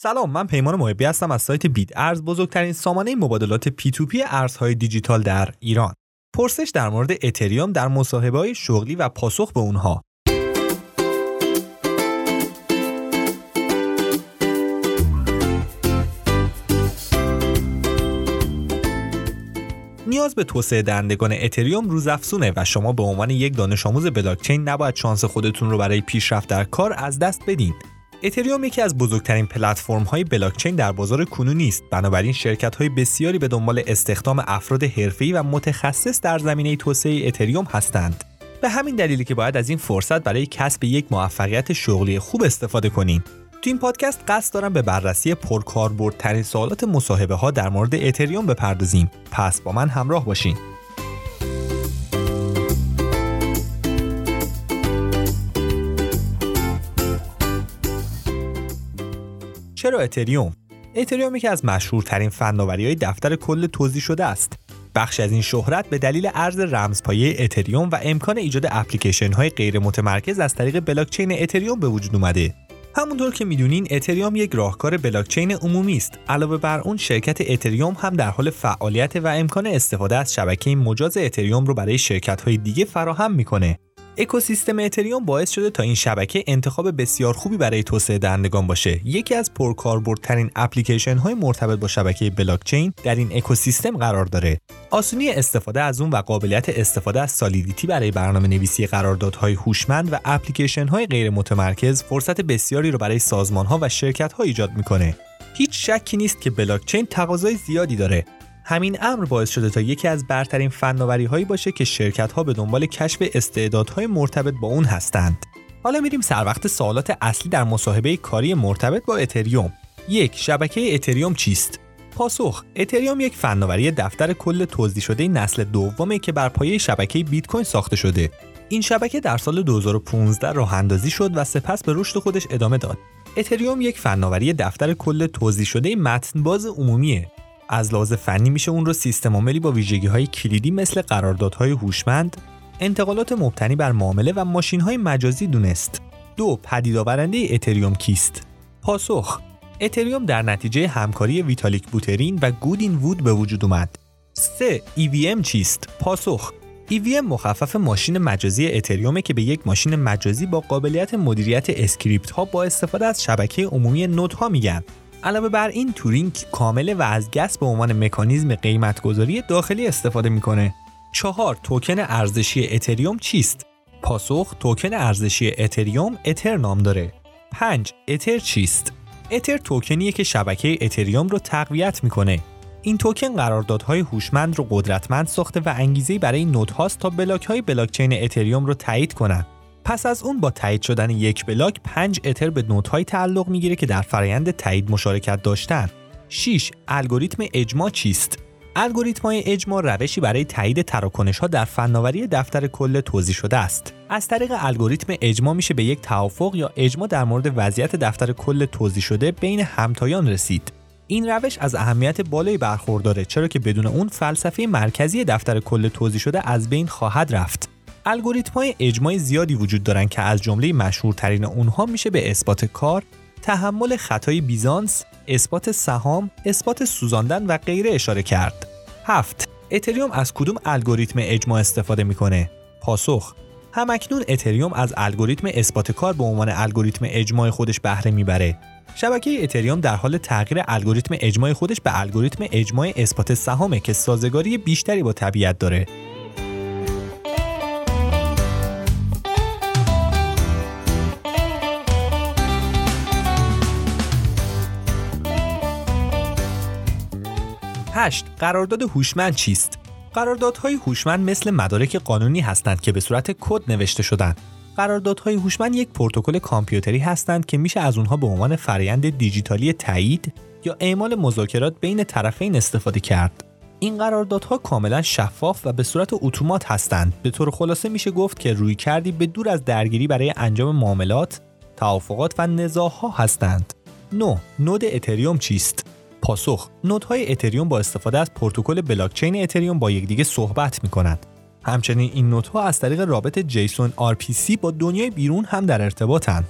سلام من پیمان محبی هستم از سایت بیت ارز بزرگترین سامانه مبادلات P2P ارزهای دیجیتال در ایران پرسش در مورد اتریوم در مصاحبه های شغلی و پاسخ به اونها نیاز به توسعه دهندگان اتریوم روزافزونه و شما به عنوان یک دانش آموز بلاکچین نباید شانس خودتون رو برای پیشرفت در کار از دست بدین. اتریوم یکی از بزرگترین پلتفرم های بلاکچین در بازار کنونی است بنابراین شرکت های بسیاری به دنبال استخدام افراد حرفه‌ای و متخصص در زمینه توسعه اتریوم هستند. به همین دلیلی که باید از این فرصت برای کسب یک موفقیت شغلی خوب استفاده کنیم. تو این پادکست قصد دارم به بررسی پرکاربردترین سوالات مصاحبه ها در مورد اتریوم بپردازیم. پس با من همراه باشین. چرا اتریوم؟ اتریوم یکی از مشهورترین فناوری های دفتر کل توزیع شده است. بخش از این شهرت به دلیل ارز رمزپایه اتریوم و امکان ایجاد اپلیکیشن های غیر متمرکز از طریق بلاکچین اتریوم به وجود اومده. همونطور که می‌دونین اتریوم یک راهکار بلاکچین عمومی است. علاوه بر اون شرکت اتریوم هم در حال فعالیت و امکان استفاده از شبکه مجاز اتریوم رو برای شرکت های دیگه فراهم می‌کنه. اکوسیستم اتریوم باعث شده تا این شبکه انتخاب بسیار خوبی برای توسعه دهندگان باشه. یکی از پرکاربردترین اپلیکیشن های مرتبط با شبکه بلاکچین در این اکوسیستم قرار داره. آسونی استفاده از اون و قابلیت استفاده از سالیدیتی برای برنامه نویسی قراردادهای هوشمند و اپلیکیشن های غیر متمرکز فرصت بسیاری رو برای سازمان ها و شرکت ها ایجاد می‌کنه. هیچ شکی نیست که بلاکچین تقاضای زیادی داره همین امر باعث شده تا یکی از برترین فناوری هایی باشه که شرکت ها به دنبال کشف استعدادهای مرتبط با اون هستند. حالا میریم سر وقت سوالات اصلی در مصاحبه کاری مرتبط با اتریوم. یک شبکه اتریوم چیست؟ پاسخ اتریوم یک فناوری دفتر کل توزیع شده نسل دومه که بر پایه شبکه بیت کوین ساخته شده. این شبکه در سال 2015 راه اندازی شد و سپس به رشد خودش ادامه داد. اتریوم یک فناوری دفتر کل توزیع شده متنباز عمومیه از لحاظ فنی میشه اون رو سیستم عاملی با ویژگی های کلیدی مثل قراردادهای هوشمند، انتقالات مبتنی بر معامله و ماشین های مجازی دونست. دو پدید آورنده اتریوم کیست؟ پاسخ اتریوم در نتیجه همکاری ویتالیک بوترین و گوین وود به وجود اومد. 3. EVM چیست؟ پاسخ EVM مخفف ماشین مجازی اتریومه که به یک ماشین مجازی با قابلیت مدیریت اسکریپت ها با استفاده از شبکه عمومی نودها میگن. علاوه بر این تورینگ کامل و از gas به عنوان مکانیزم قیمتگذاری داخلی استفاده می‌کنه. چهار توکن ارزشی اتریوم چیست؟ پاسخ توکن ارزشی اتریوم اتر نام داره. 5. اتر چیست؟ اتر توکنیه که شبکه اتریوم رو تقویت می‌کنه. این توکن قراردادهای هوشمند رو قدرتمند ساخته و انگیزه برای نودهاست تا بلاک های بلاکچین اتریوم رو تایید کنند. پس از اون با تایید شدن یک بلاک 5 اتر به نودهای تعلق می‌گیره که در فرایند تایید مشارکت داشتن. 6 الگوریتم اجماع چیست؟ الگوریتم های اجماع روشی برای تایید تراکنش ها در فناوری دفتر کل توزیع شده است. از طریق الگوریتم اجماع میشه به یک توافق یا اجماع در مورد وضعیت دفتر کل توزیع شده بین همتایان رسید. این روش از اهمیت بالایی برخورداره چرا که بدون اون فلسفه مرکزی دفتر کل توضیح شده از بین خواهد رفت. الگوریتم های اجماع زیادی وجود دارند که از جمله مشهورترین اونها میشه به اثبات کار، تحمل خطای بیزانس، اثبات سهام، اثبات سوزاندن و غیره اشاره کرد. هفت اتریوم از کدوم الگوریتم اجماع استفاده می‌کنه؟ پاسخ همکنون اتریوم از الگوریتم اثبات کار به عنوان الگوریتم اجماع خودش بهره می‌بره. شبکه اتریوم در حال تغییر الگوریتم اجماع خودش به الگوریتم اجماع اثبات سهامه که سازگاری بیشتری با طبیعت داره. 8. قرارداد هوشمند چیست؟ قراردادهای هوشمند مثل مدارک قانونی هستند که به صورت کد نوشته شدند. قراردادهای هوشمند یک پروتکل کامپیوتری هستند که میشه از اونها به عنوان فرایند دیجیتالی تایید یا اعمال مذاکرات بین طرفین استفاده کرد. این قراردادها کاملا شفاف و به صورت اتومات هستند. به طور خلاصه میشه گفت که روی کردی به دور از درگیری برای انجام معاملات، توافقات و نزاعها هستند. 9. نود اتریوم چیست؟ پاسخ نودهای اتریوم با استفاده از پروتکل بلاکچین اتریوم با یکدیگه صحبت می کنند. همچنین این نودها از طریق رابط جیسون RPC با دنیای بیرون هم در ارتباطند.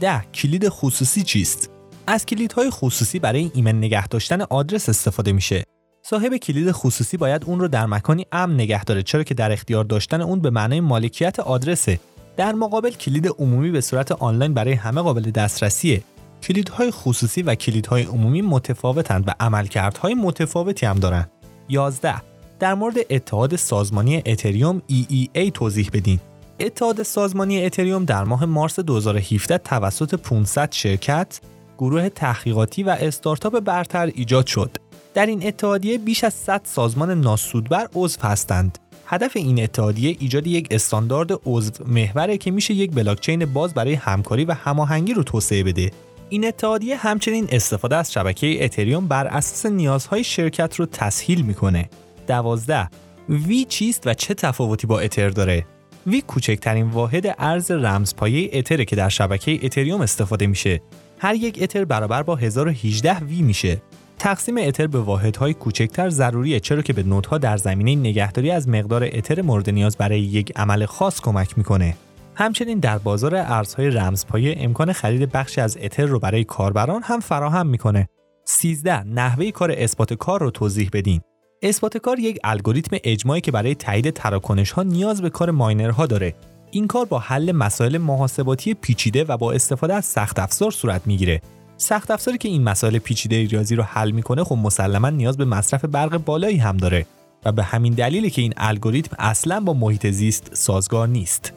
ده کلید خصوصی چیست؟ از کلیدهای خصوصی برای ایمن نگه داشتن آدرس استفاده میشه. صاحب کلید خصوصی باید اون رو در مکانی امن نگه داره چرا که در اختیار داشتن اون به معنای مالکیت آدرسه. در مقابل کلید عمومی به صورت آنلاین برای همه قابل دسترسیه. کلیدهای خصوصی و کلیدهای عمومی متفاوتند و عملکردهای متفاوتی هم دارن. 11. در مورد اتحاد سازمانی اتریوم EEA توضیح بدین. اتحاد سازمانی اتریوم در ماه مارس 2017 توسط 500 شرکت، گروه تحقیقاتی و استارتاپ برتر ایجاد شد. در این اتحادیه بیش از 100 سازمان ناسودبر عضو هستند. هدف این اتحادیه ایجاد یک استاندارد عضو محوره که میشه یک بلاکچین باز برای همکاری و هماهنگی رو توسعه بده. این اتحادیه همچنین استفاده از شبکه اتریوم بر اساس نیازهای شرکت رو تسهیل می‌کنه. 12. وی چیست و چه تفاوتی با اتر داره؟ وی کوچکترین واحد ارز رمزپایه اتره که در شبکه اتریوم استفاده میشه. هر یک اتر برابر با 1018 وی میشه. تقسیم اتر به واحدهای کوچکتر ضروریه چرا که به نودها در زمینه نگهداری از مقدار اتر مورد نیاز برای یک عمل خاص کمک می‌کنه. همچنین در بازار ارزهای رمزپایه امکان خرید بخشی از اتر رو برای کاربران هم فراهم می‌کنه. 13. نحوه کار اثبات کار رو توضیح بدین. اثبات کار یک الگوریتم اجماعی که برای تایید تراکنش ها نیاز به کار ماینرها داره. این کار با حل مسائل محاسباتی پیچیده و با استفاده از سخت افزار صورت می‌گیره. سخت افزاری که این مسائل پیچیده ریاضی رو حل می‌کنه خب مسلما نیاز به مصرف برق بالایی هم داره و به همین دلیلی که این الگوریتم اصلا با محیط زیست سازگار نیست.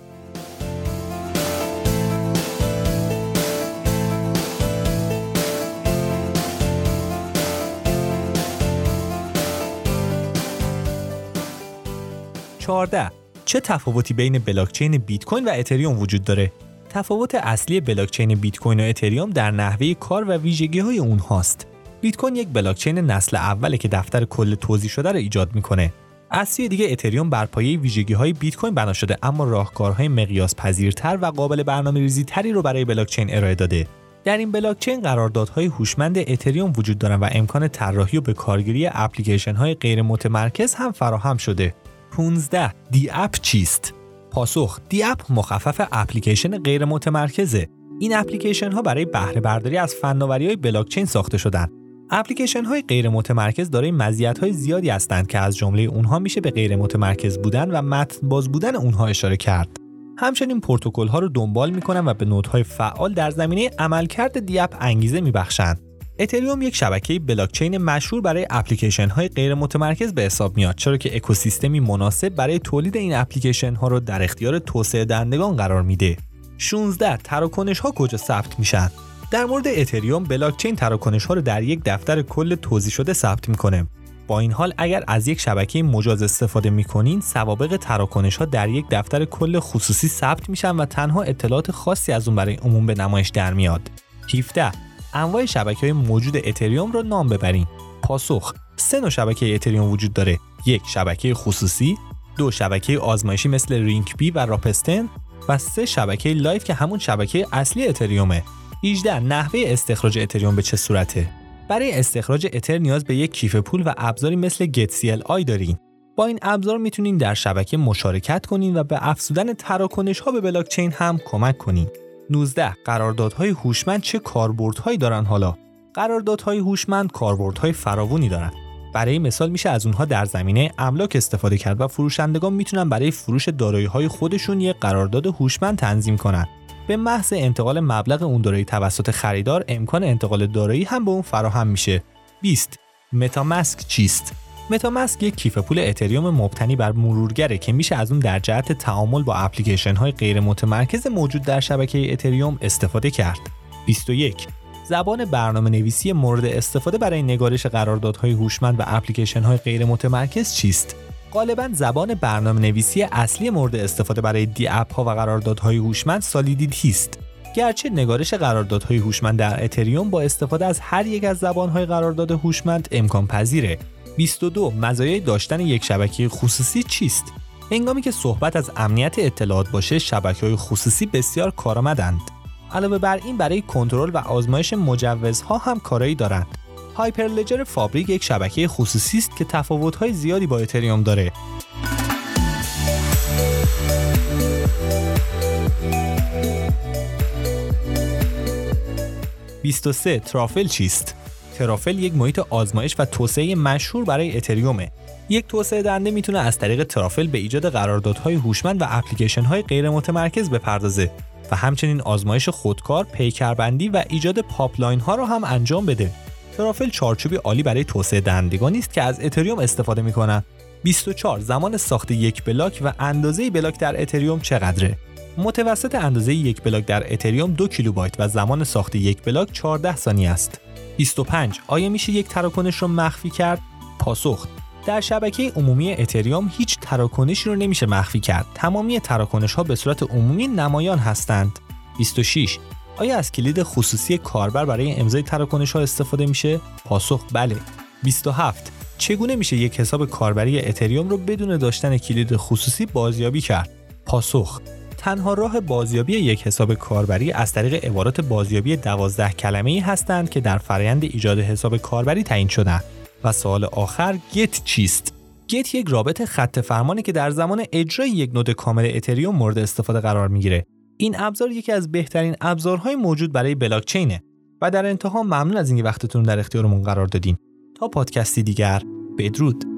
14 چه تفاوتی بین بلاکچین بیت کوین و اتریوم وجود داره؟ تفاوت اصلی بلاکچین بیت کوین و اتریوم در نحوه کار و ویژگی های اونهاست. بیت کوین یک بلاکچین نسل اوله که دفتر کل توزیع شده را ایجاد می‌کنه. سوی دیگه اتریوم بر پایه ویژگی های بیت کوین بنا شده اما راهکارهای مقیاس پذیرتر و قابل برنامه‌ریزی تری رو برای بلاکچین ارائه داده. در این بلاکچین قراردادهای هوشمند اتریوم وجود دارند و امکان طراحی و به کارگیری اپلیکیشن های غیر متمرکز هم فراهم شده. 15 DApp چیست؟ پاسخ DApp مخفف اپلیکیشن غیر متمرکزه. این اپلیکیشن ها برای بهره برداری از فناوری های بلاکچین ساخته شدن. اپلیکیشن های غیر متمرکز دارای مزیت های زیادی هستند که از جمله اونها میشه به غیر متمرکز بودن و متن باز بودن اونها اشاره کرد. همچنین پروتکل ها رو دنبال می‌کنن و به نودهای فعال در زمینه عملکرد DApp انگیزه میبخشند. اتریوم یک شبکه بلاکچین مشهور برای اپلیکیشن های غیر متمرکز به حساب میاد چرا که اکوسیستمی مناسب برای تولید این اپلیکیشن ها رو در اختیار توسعه دهندگان قرار میده. 16 تراکنش ها کجا ثبت میشن؟ در مورد اتریوم بلاکچین تراکنش ها رو در یک دفتر کل توضیح شده ثبت می‌کنه. با این حال اگر از یک شبکه مجاز استفاده می‌کنین سوابق تراکنش ها در یک دفتر کل خصوصی ثبت میشن و تنها اطلاعات خاصی از اون برای عموم به نمایش در میاد. 17 انواع شبکه های موجود اتریوم رو نام ببرین. پاسخ سه نوع شبکه اتریوم وجود داره. یک شبکه خصوصی دو شبکه آزمایشی مثل Rinkeby و Ropsten و سه شبکه live که همون شبکه اصلی اتریومه. 18 نحوه استخراج اتریوم به چه صورته؟ برای استخراج اتر نیاز به یک کیف پول و ابزاری مثل Geth دارین. با این ابزار می‌تونین در شبکه مشارکت کنین و به افزودن تراکنش ها به بلاکچین هم کمک کنین. 19 قراردادهای هوشمند چه کاربردهایی دارن حالا؟ قراردادهای هوشمند کاربردهای فراوانی دارن. برای مثال میشه از اونها در زمینه املاک استفاده کرد و فروشندگان می‌تونن برای فروش دارایی‌های خودشون یک قرارداد هوشمند تنظیم کنند. به محض انتقال مبلغ اون دارایی توسط خریدار امکان انتقال دارایی هم به اون فراهم میشه. 20 متاماسک چیست؟ متاماسک یک کیف پول اتریوم مبتنی بر مرورگره که میشه از اون در جهت تعامل با اپلیکیشن های غیر متمرکز موجود در شبکه اتریوم استفاده کرد. 21 زبان برنامه نویسی مورد استفاده برای نگارش قراردادهای هوشمند و اپلیکیشن های غیر متمرکز چیست؟ غالبا زبان برنامه نویسی اصلی مورد استفاده برای دی اپ ها و قراردادهای هوشمند سالیدیتی است. گرچه نگارش قراردادهای هوشمند در اتریوم با استفاده از هر یک از زبانهای قرارداد هوشمند امکان پذیره 22 مزایای داشتن یک شبکه خصوصی چیست؟ هنگامی که صحبت از امنیت اطلاعات باشه شبکه های خصوصی بسیار کارآمدند. علاوه بر این برای کنترل و آزمایش مجوزها هم کارایی دارند. هایپرلجر فابریک یک شبکه خصوصی است که تفاوت‌های زیادی با اتریوم داره. 23 ترافل چیست؟ ترافل یک محیط آزمایش و توسعه مشهور برای اتریومه. یک توسعه دهنده می‌تونه از طریق ترافل به ایجاد قراردادهای هوشمند و اپلیکیشن های غیر متمرکز بپردازه و همچنین آزمایش خودکار، پیکربندی و ایجاد pipeline ها را هم انجام بده. Truffle چارچوبی عالی برای توسعه دهندگانی است که از اتریوم استفاده می‌کنند. 24 زمان ساخت یک بلاک و اندازه بلاک در اتریوم چقدره؟ متوسط اندازه یک بلاک در اتریوم دو کیلوبایت و زمان ساخت یک بلاک 14 ثانیه است. 25 آیا میشه یک تراکنش رو مخفی کرد؟ پاسخ در شبکه عمومی اتریوم هیچ تراکنشی رو نمیشه مخفی کرد. تمامی تراکنش ها به صورت عمومی نمایان هستند. 26 آیا از کلید خصوصی کاربر برای امضای تراکنش ها استفاده میشه؟ پاسخ بله. 27 چگونه میشه یک حساب کاربری اتریوم رو بدون داشتن کلید خصوصی بازیابی کرد؟ پاسخ تنها راه بازیابی یک حساب کاربری از طریق عبارات بازیابی 12 کلمه ای هستند که در فرایند ایجاد حساب کاربری تعیین شدند و سوال آخر گت چیست؟ گت یک رابط خط فرمانی که در زمان اجرای یک نود کامل اتریوم مورد استفاده قرار می‌گیره. این ابزار یکی از بهترین ابزارهای موجود برای بلاکچینه. و در انتها ممنون از اینکه وقتتون در اختیارمون قرار دادین. تا پادکستی دیگر بدرود.